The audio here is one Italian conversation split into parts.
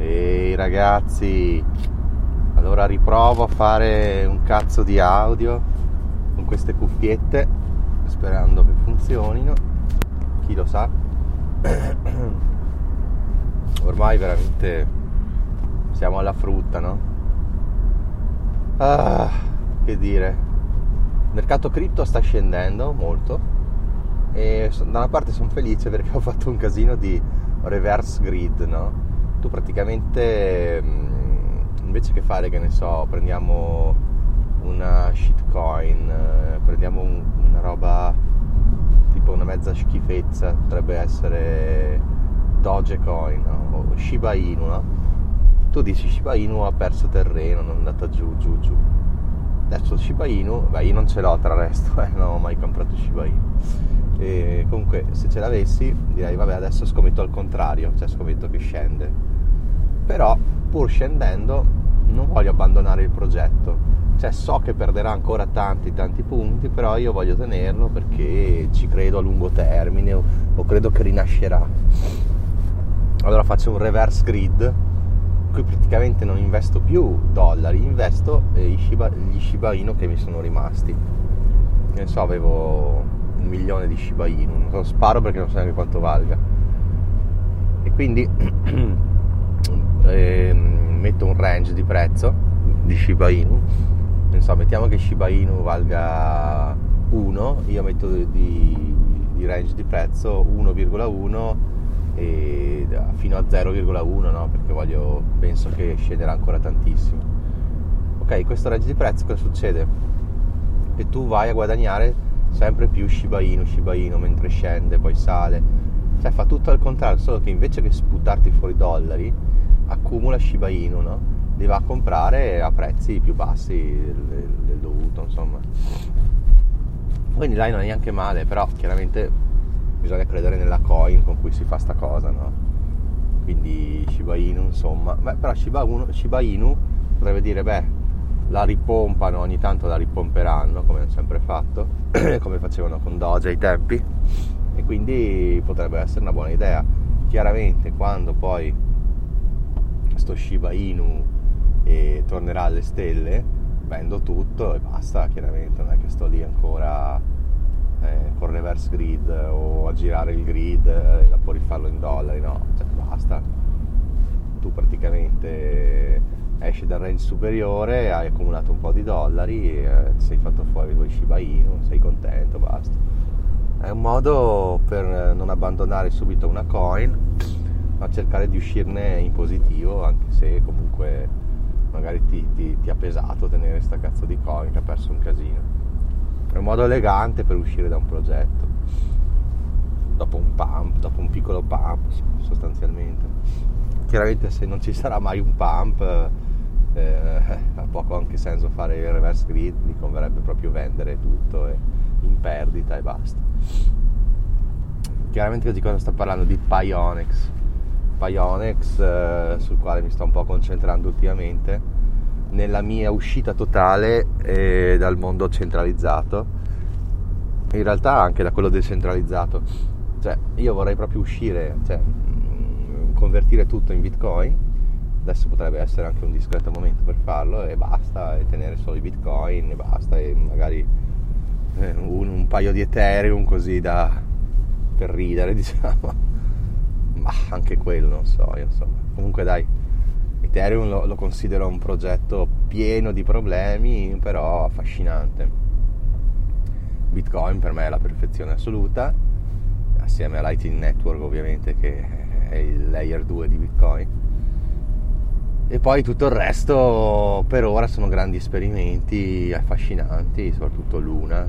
Ehi ragazzi, allora riprovo a fare un cazzo di audio con queste cuffiette, sperando che funzionino. Chi lo sa? ormai veramente siamo alla frutta, no? Ah, che dire. Il mercato cripto sta scendendo molto e da una parte sono felice perché ho fatto un casino di reverse grid, no? Tu praticamente mm, invece che fare, che ne so, prendiamo una shitcoin, eh, prendiamo un, una roba tipo una mezza schifezza, potrebbe essere Dogecoin no? o Shiba Inu, no? Tu dici Shiba Inu ha perso terreno, non è andata giù, giù, giù. Adesso Shiba Inu, beh io non ce l'ho tra resto, eh, non ho mai comprato Shiba Inu. E comunque se ce l'avessi direi vabbè adesso scommetto al contrario, cioè scommetto che scende. Però pur scendendo non voglio abbandonare il progetto. Cioè so che perderà ancora tanti tanti punti però io voglio tenerlo perché ci credo a lungo termine o, o credo che rinascerà. Allora faccio un reverse grid. Cui praticamente non investo più dollari investo eh, Shiba, gli Shiba Inu che mi sono rimasti. Ne so avevo un milione di Shiba Inu non so, sparo perché non so neanche quanto valga e quindi eh, metto un range di prezzo di Shiba Inu non so, mettiamo che Shiba Inu valga 1, io metto di, di range di prezzo 1,1 e fino a 0,1 no? perché voglio, penso che scenderà ancora tantissimo ok questo range di prezzo cosa succede? che tu vai a guadagnare sempre più Shiba Inu Shiba Inu mentre scende poi sale cioè fa tutto al contrario solo che invece che sputarti fuori dollari accumula Shiba Inu no? li va a comprare a prezzi più bassi del, del dovuto, insomma. Quindi dai non è neanche male, però chiaramente bisogna credere nella coin con cui si fa sta cosa, no? Quindi Shiba Inu, insomma. Beh, però Shiba, Inu, Shiba Inu potrebbe dire, beh, la ripompano, ogni tanto la ripomperanno, come hanno sempre fatto, come facevano con Doge ai tempi, e quindi potrebbe essere una buona idea. Chiaramente quando poi sto Shiba Inu e tornerà alle stelle, vendo tutto e basta, chiaramente non è che sto lì ancora eh, con reverse grid o a girare il grid e da poi rifarlo in dollari, no, cioè basta. Tu praticamente esci dal range superiore, hai accumulato un po' di dollari, eh, sei fatto fuori due Shiba Inu, sei contento, basta. È un modo per non abbandonare subito una coin, ma cercare di uscirne in positivo, anche se comunque magari ti, ti, ti ha pesato tenere sta cazzo di coin che ha perso un casino. È un modo elegante per uscire da un progetto. Dopo un pump, dopo un piccolo pump sostanzialmente. Chiaramente se non ci sarà mai un pump eh, ha poco anche senso fare il reverse grid, mi converrebbe proprio vendere tutto in perdita e basta. Chiaramente di cosa sto parlando? Di Pionex Pionex eh, sul quale mi sto un po' concentrando ultimamente nella mia uscita totale eh, dal mondo centralizzato in realtà anche da quello decentralizzato cioè io vorrei proprio uscire cioè, mm, convertire tutto in bitcoin adesso potrebbe essere anche un discreto momento per farlo e basta e tenere solo i bitcoin e basta e magari eh, un, un paio di ethereum così da per ridere diciamo ma anche quello non so, insomma. Comunque dai, Ethereum lo, lo considero un progetto pieno di problemi, però affascinante. Bitcoin per me è la perfezione assoluta, assieme a Lightning Network ovviamente che è il layer 2 di Bitcoin. E poi tutto il resto per ora sono grandi esperimenti affascinanti, soprattutto Luna,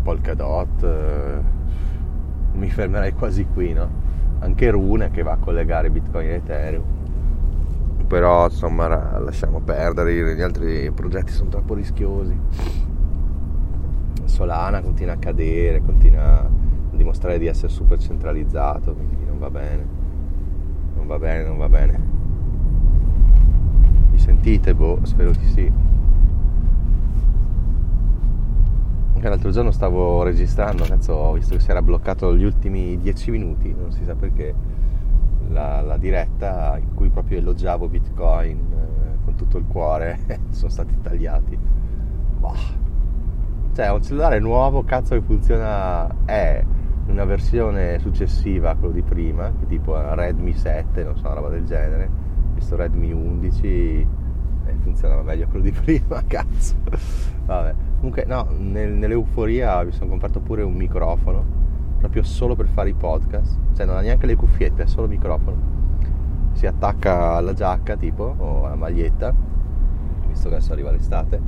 Polkadot mi fermerei quasi qui, no? anche Rune che va a collegare Bitcoin e Ethereum. Però insomma lasciamo perdere gli altri progetti sono troppo rischiosi. Solana continua a cadere continua a dimostrare di essere super centralizzato quindi non va bene va bene non va bene mi sentite? boh spero di sì anche l'altro giorno stavo registrando cazzo ho visto che si era bloccato gli ultimi 10 minuti non si sa perché la, la diretta in cui proprio elogiavo Bitcoin eh, con tutto il cuore sono stati tagliati. Bah. Cioè, un cellulare nuovo, cazzo, che funziona, è una versione successiva a quello di prima, tipo Redmi 7, non so, una roba del genere. Questo Redmi 11 eh, funzionava meglio quello di prima, cazzo. Vabbè. Comunque, no, nel, nell'euforia mi sono comprato pure un microfono proprio solo per fare i podcast, cioè non ha neanche le cuffiette, è solo microfono. Si attacca alla giacca tipo o alla maglietta, visto che adesso arriva l'estate,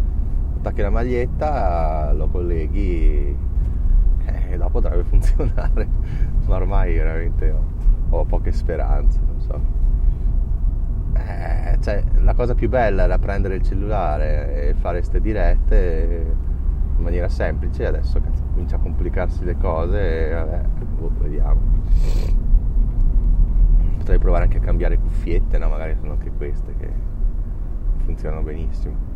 attacchi la maglietta, lo colleghi eh, dopo dovrebbe funzionare, ma ormai veramente ho, ho poche speranze, non so. Eh, cioè, la cosa più bella era prendere il cellulare e fare queste dirette in maniera semplice adesso cazzo, comincia a complicarsi le cose e vabbè, boh, vediamo potrei provare anche a cambiare cuffiette no? magari sono anche queste che funzionano benissimo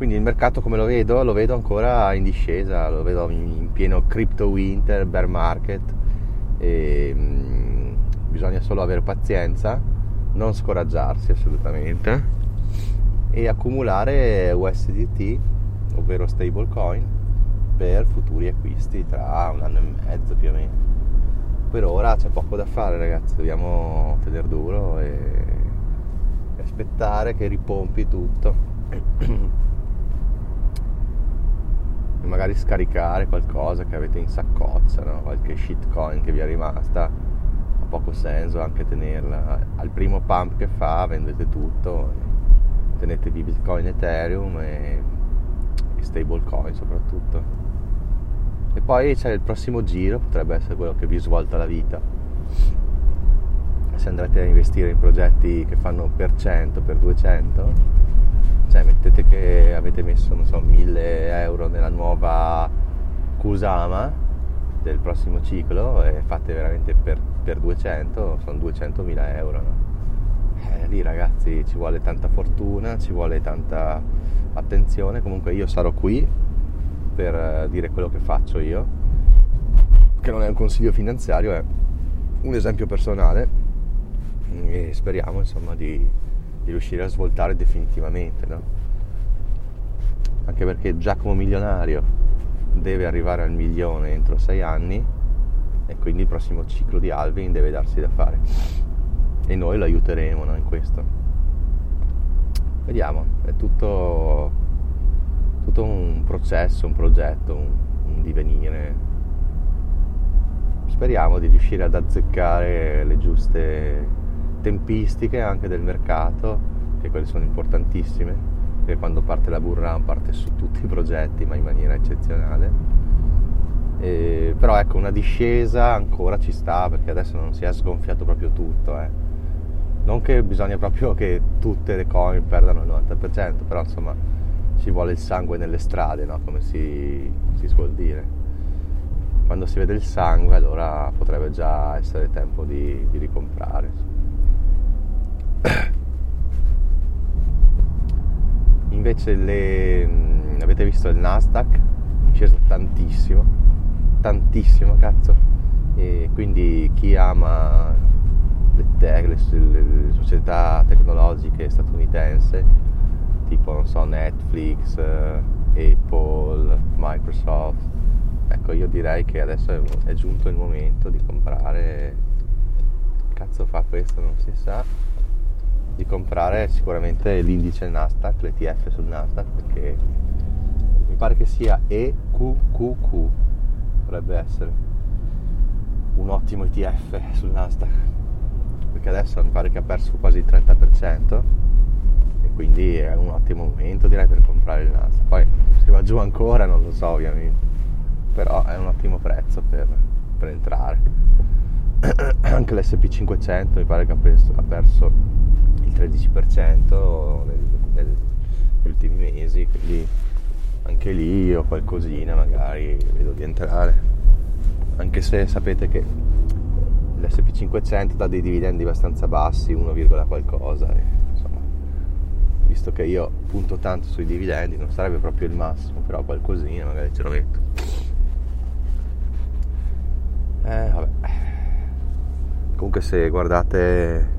quindi il mercato come lo vedo? Lo vedo ancora in discesa, lo vedo in pieno crypto winter, bear market e, mh, mm, bisogna solo avere pazienza, non scoraggiarsi assolutamente e accumulare USDT ovvero stablecoin, per futuri acquisti tra un anno e mezzo più o meno. Per ora c'è poco da fare ragazzi, dobbiamo tenere duro e aspettare che ripompi tutto. e magari scaricare qualcosa che avete in saccoccia, no? qualche shitcoin che vi è rimasta, ha poco senso anche tenerla. Al primo pump che fa vendete tutto, tenetevi Bitcoin Ethereum e stablecoin soprattutto. E poi c'è il prossimo giro, potrebbe essere quello che vi svolta la vita. Se andrete a investire in progetti che fanno per 100, per 200, cioè mettete che avete messo, non so, 1000 euro nella nuova Kusama del prossimo ciclo e fate veramente per, per 200, sono 200.000 euro. No? Eh, lì ragazzi ci vuole tanta fortuna, ci vuole tanta attenzione, comunque io sarò qui per eh, dire quello che faccio io, che non è un consiglio finanziario, è un esempio personale e speriamo insomma di, di riuscire a svoltare definitivamente, no? anche perché Giacomo Milionario deve arrivare al milione entro sei anni e quindi il prossimo ciclo di Alvin deve darsi da fare e noi lo aiuteremo no, in questo. Vediamo, è tutto, tutto un processo, un progetto, un, un divenire. Speriamo di riuscire ad azzeccare le giuste tempistiche anche del mercato, che quelle sono importantissime, perché quando parte la burra parte su tutti i progetti, ma in maniera eccezionale. E, però ecco, una discesa ancora ci sta, perché adesso non si è sgonfiato proprio tutto. Eh non che bisogna proprio che tutte le coin perdano il 90%, però insomma ci vuole il sangue nelle strade, no? come si, si suol dire. Quando si vede il sangue allora potrebbe già essere tempo di, di ricomprare. Invece le, avete visto il Nasdaq, è sceso tantissimo, tantissimo cazzo, e quindi chi ama le, le, le società tecnologiche statunitensi, tipo non so, Netflix, eh, Apple, Microsoft. Ecco, io direi che adesso è, è giunto il momento di comprare. Cazzo fa questo? Non si sa. Di comprare sicuramente l'indice Nasdaq, l'ETF sul Nasdaq, perché mi pare che sia EQQQ, dovrebbe essere un ottimo ETF sul Nasdaq perché adesso mi pare che ha perso quasi il 30% e quindi è un ottimo momento direi per comprare il Nasdaq. Poi se va giù ancora non lo so ovviamente, però è un ottimo prezzo per, per entrare. anche l'SP500 mi pare che ha perso, ha perso 13% nel, nel, negli ultimi mesi, quindi anche lì ho qualcosina magari vedo di entrare. Anche se sapete che l'SP500 dà dei dividendi abbastanza bassi, 1, qualcosa. E, insomma, visto che io punto tanto sui dividendi, non sarebbe proprio il massimo, però qualcosina magari ce lo metto. Eh, vabbè. Comunque se guardate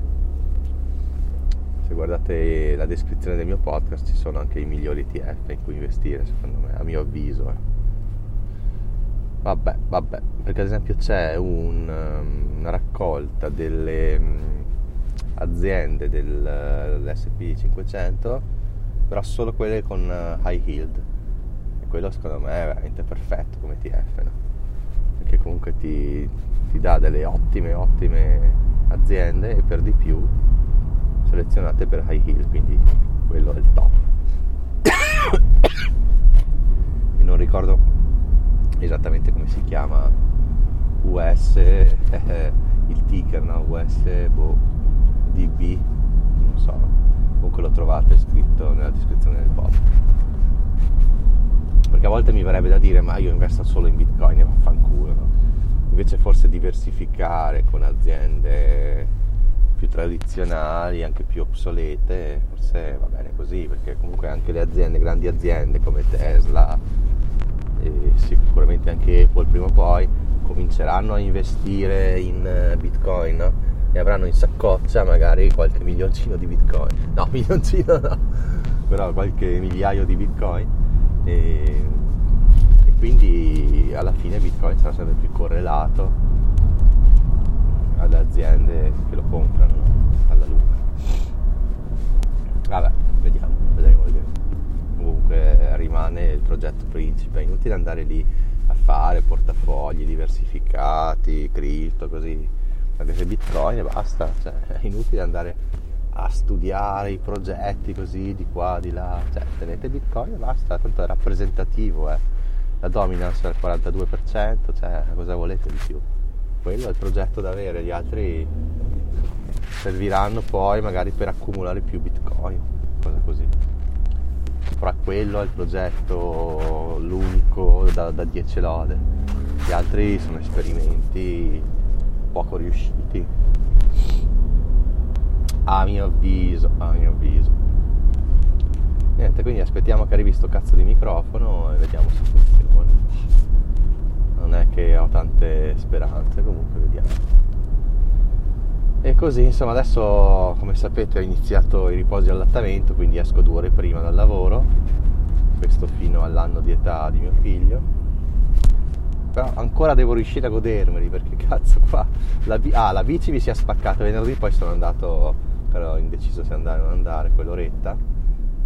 guardate la descrizione del mio podcast ci sono anche i migliori ETF in cui investire, secondo me, a mio avviso. Eh. Vabbè, vabbè, perché ad esempio c'è un, um, una raccolta delle um, aziende dell'SP 500, però solo quelle con uh, high yield. E quello secondo me è veramente perfetto come ETF, no? Perché comunque ti, ti dà delle ottime, ottime aziende e per di più selezionate per high heel, quindi quello è il top. e non ricordo esattamente come si chiama US, eh, il ticker, no? US, boh, DB, non so, comunque lo trovate scritto nella descrizione del podcast. Perché a volte mi verrebbe da dire ma io investo solo in bitcoin e vaffanculo, no? Invece forse diversificare con aziende più tradizionali, anche più obsolete, forse va bene così, perché comunque anche le aziende, grandi aziende come Tesla e sicuramente anche Apple prima o poi cominceranno a investire in eh, Bitcoin e avranno in saccoccia magari qualche milioncino di Bitcoin. No, milioncino no, però qualche migliaio di Bitcoin. E, e quindi alla fine Bitcoin sarà sempre più correlato alle aziende che lo comprano alla lunga. Vabbè, vediamo, vedremo, vedremo. Comunque rimane il progetto principe, è inutile andare lì a fare portafogli diversificati, cripto, così. Avete bitcoin e basta, cioè, è inutile andare a studiare i progetti così di qua, di là, cioè tenete bitcoin e basta, tanto è rappresentativo, eh. la dominance è al 42%, cioè cosa volete di più? Quello è il progetto da avere, gli altri serviranno poi magari per accumulare più bitcoin, cosa così. Però quello è il progetto, l'unico da, da 10 lode. Gli altri sono esperimenti poco riusciti. A mio avviso, a mio avviso. Niente, quindi aspettiamo che arrivi sto cazzo di microfono e vediamo se funziona non è che ho tante speranze, comunque vediamo. E così, insomma, adesso come sapete ho iniziato i riposi allattamento, quindi esco due ore prima dal lavoro, questo fino all'anno di età di mio figlio. Però ancora devo riuscire a godermeli perché cazzo qua la, ah, la bici mi si è spaccata venerdì, poi sono andato, ero indeciso se andare o non andare, quell'oretta.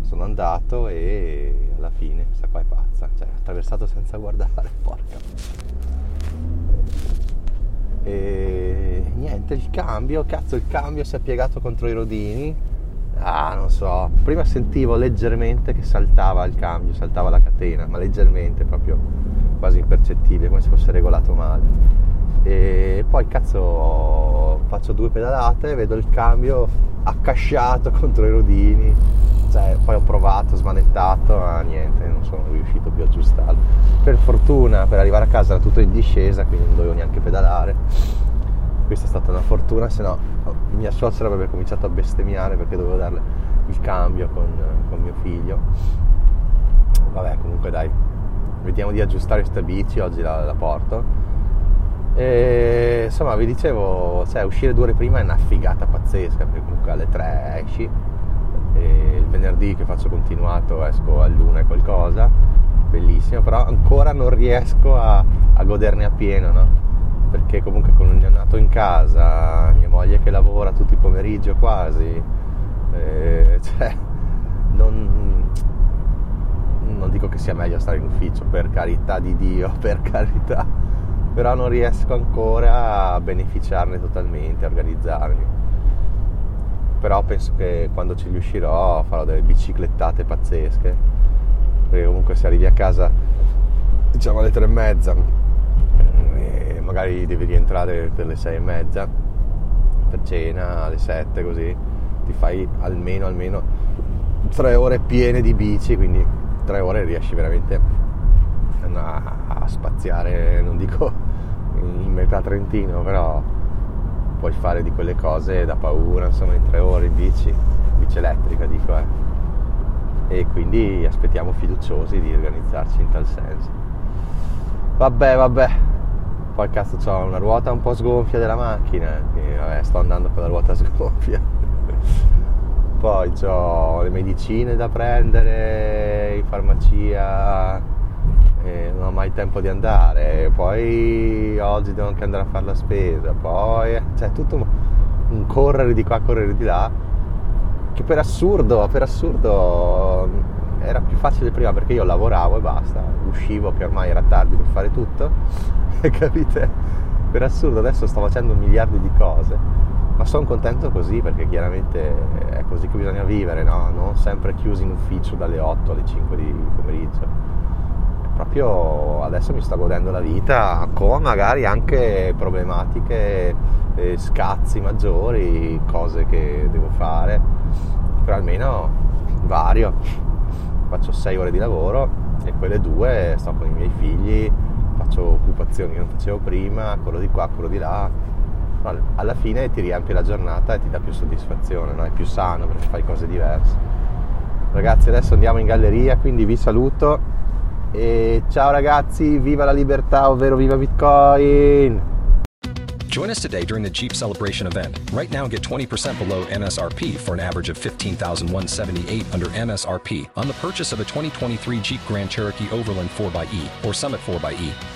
Sono andato e alla fine, questa qua è pazza, cioè ho attraversato senza guardare, porca. E niente, il cambio, cazzo, il cambio si è piegato contro i rodini. Ah, non so, prima sentivo leggermente che saltava il cambio, saltava la catena, ma leggermente, proprio quasi impercettibile, come se fosse regolato male. E poi cazzo faccio due pedalate, vedo il cambio accasciato contro i rodini cioè, poi ho provato, smanettato, ma niente, non sono riuscito più a aggiustarlo. Per fortuna per arrivare a casa era tutto in discesa, quindi non dovevo neanche pedalare. Questa è stata una fortuna, se no mia suocera avrebbe cominciato a bestemmiare perché dovevo darle il cambio con, con mio figlio. Vabbè, comunque dai, vediamo di aggiustare questa bici, oggi la, la porto. E insomma, vi dicevo, cioè, uscire due ore prima è una figata pazzesca, perché comunque alle 3 esci e il venerdì che faccio continuato esco a luna e qualcosa, bellissimo, però ancora non riesco a, a goderne appieno, no? Perché comunque con un neonato in casa, mia moglie che lavora tutti i pomeriggi o quasi, eh, cioè, non, non dico che sia meglio stare in ufficio, per carità di Dio, per carità, però non riesco ancora a beneficiarne totalmente, a organizzarmi però penso che quando ci riuscirò farò delle biciclettate pazzesche. Perché comunque se arrivi a casa diciamo alle tre e mezza e magari devi rientrare per le sei e mezza per cena alle sette così ti fai almeno almeno tre ore piene di bici quindi tre ore riesci veramente a spaziare non dico in metà Trentino però puoi fare di quelle cose da paura insomma in tre ore in bici bici elettrica dico eh. E quindi aspettiamo fiduciosi di organizzarci in tal senso. Vabbè vabbè. Poi cazzo ho una ruota un po' sgonfia della macchina e vabbè sto andando con la ruota sgonfia. Poi ho le medicine da prendere in farmacia e non ho mai tempo di andare poi oggi devo anche andare a fare la spesa poi cioè tutto un correre di qua correre di là che per assurdo per assurdo era più facile prima perché io lavoravo e basta uscivo che ormai era tardi per fare tutto capite per assurdo adesso sto facendo miliardi di cose ma sono contento così perché chiaramente è così che bisogna vivere, no? non sempre chiusi in ufficio dalle 8 alle 5 di pomeriggio. Proprio adesso mi sto godendo la vita con magari anche problematiche, eh, scazzi maggiori, cose che devo fare, però almeno vario. Faccio 6 ore di lavoro e quelle due sto con i miei figli, faccio occupazioni che non facevo prima, quello di qua, quello di là, alla fine ti riempie la giornata e ti dà più soddisfazione, no? è più sano perché fai cose diverse. Ragazzi, adesso andiamo in galleria, quindi vi saluto e ciao ragazzi, viva la libertà, ovvero viva Bitcoin! Join us today during the Jeep Celebration event. Right now, get 20% below MSRP for an average of 15178 under MSRP on the purchase of a 2023 Jeep Grand Cherokee Overland 4xE or Summit 4xE.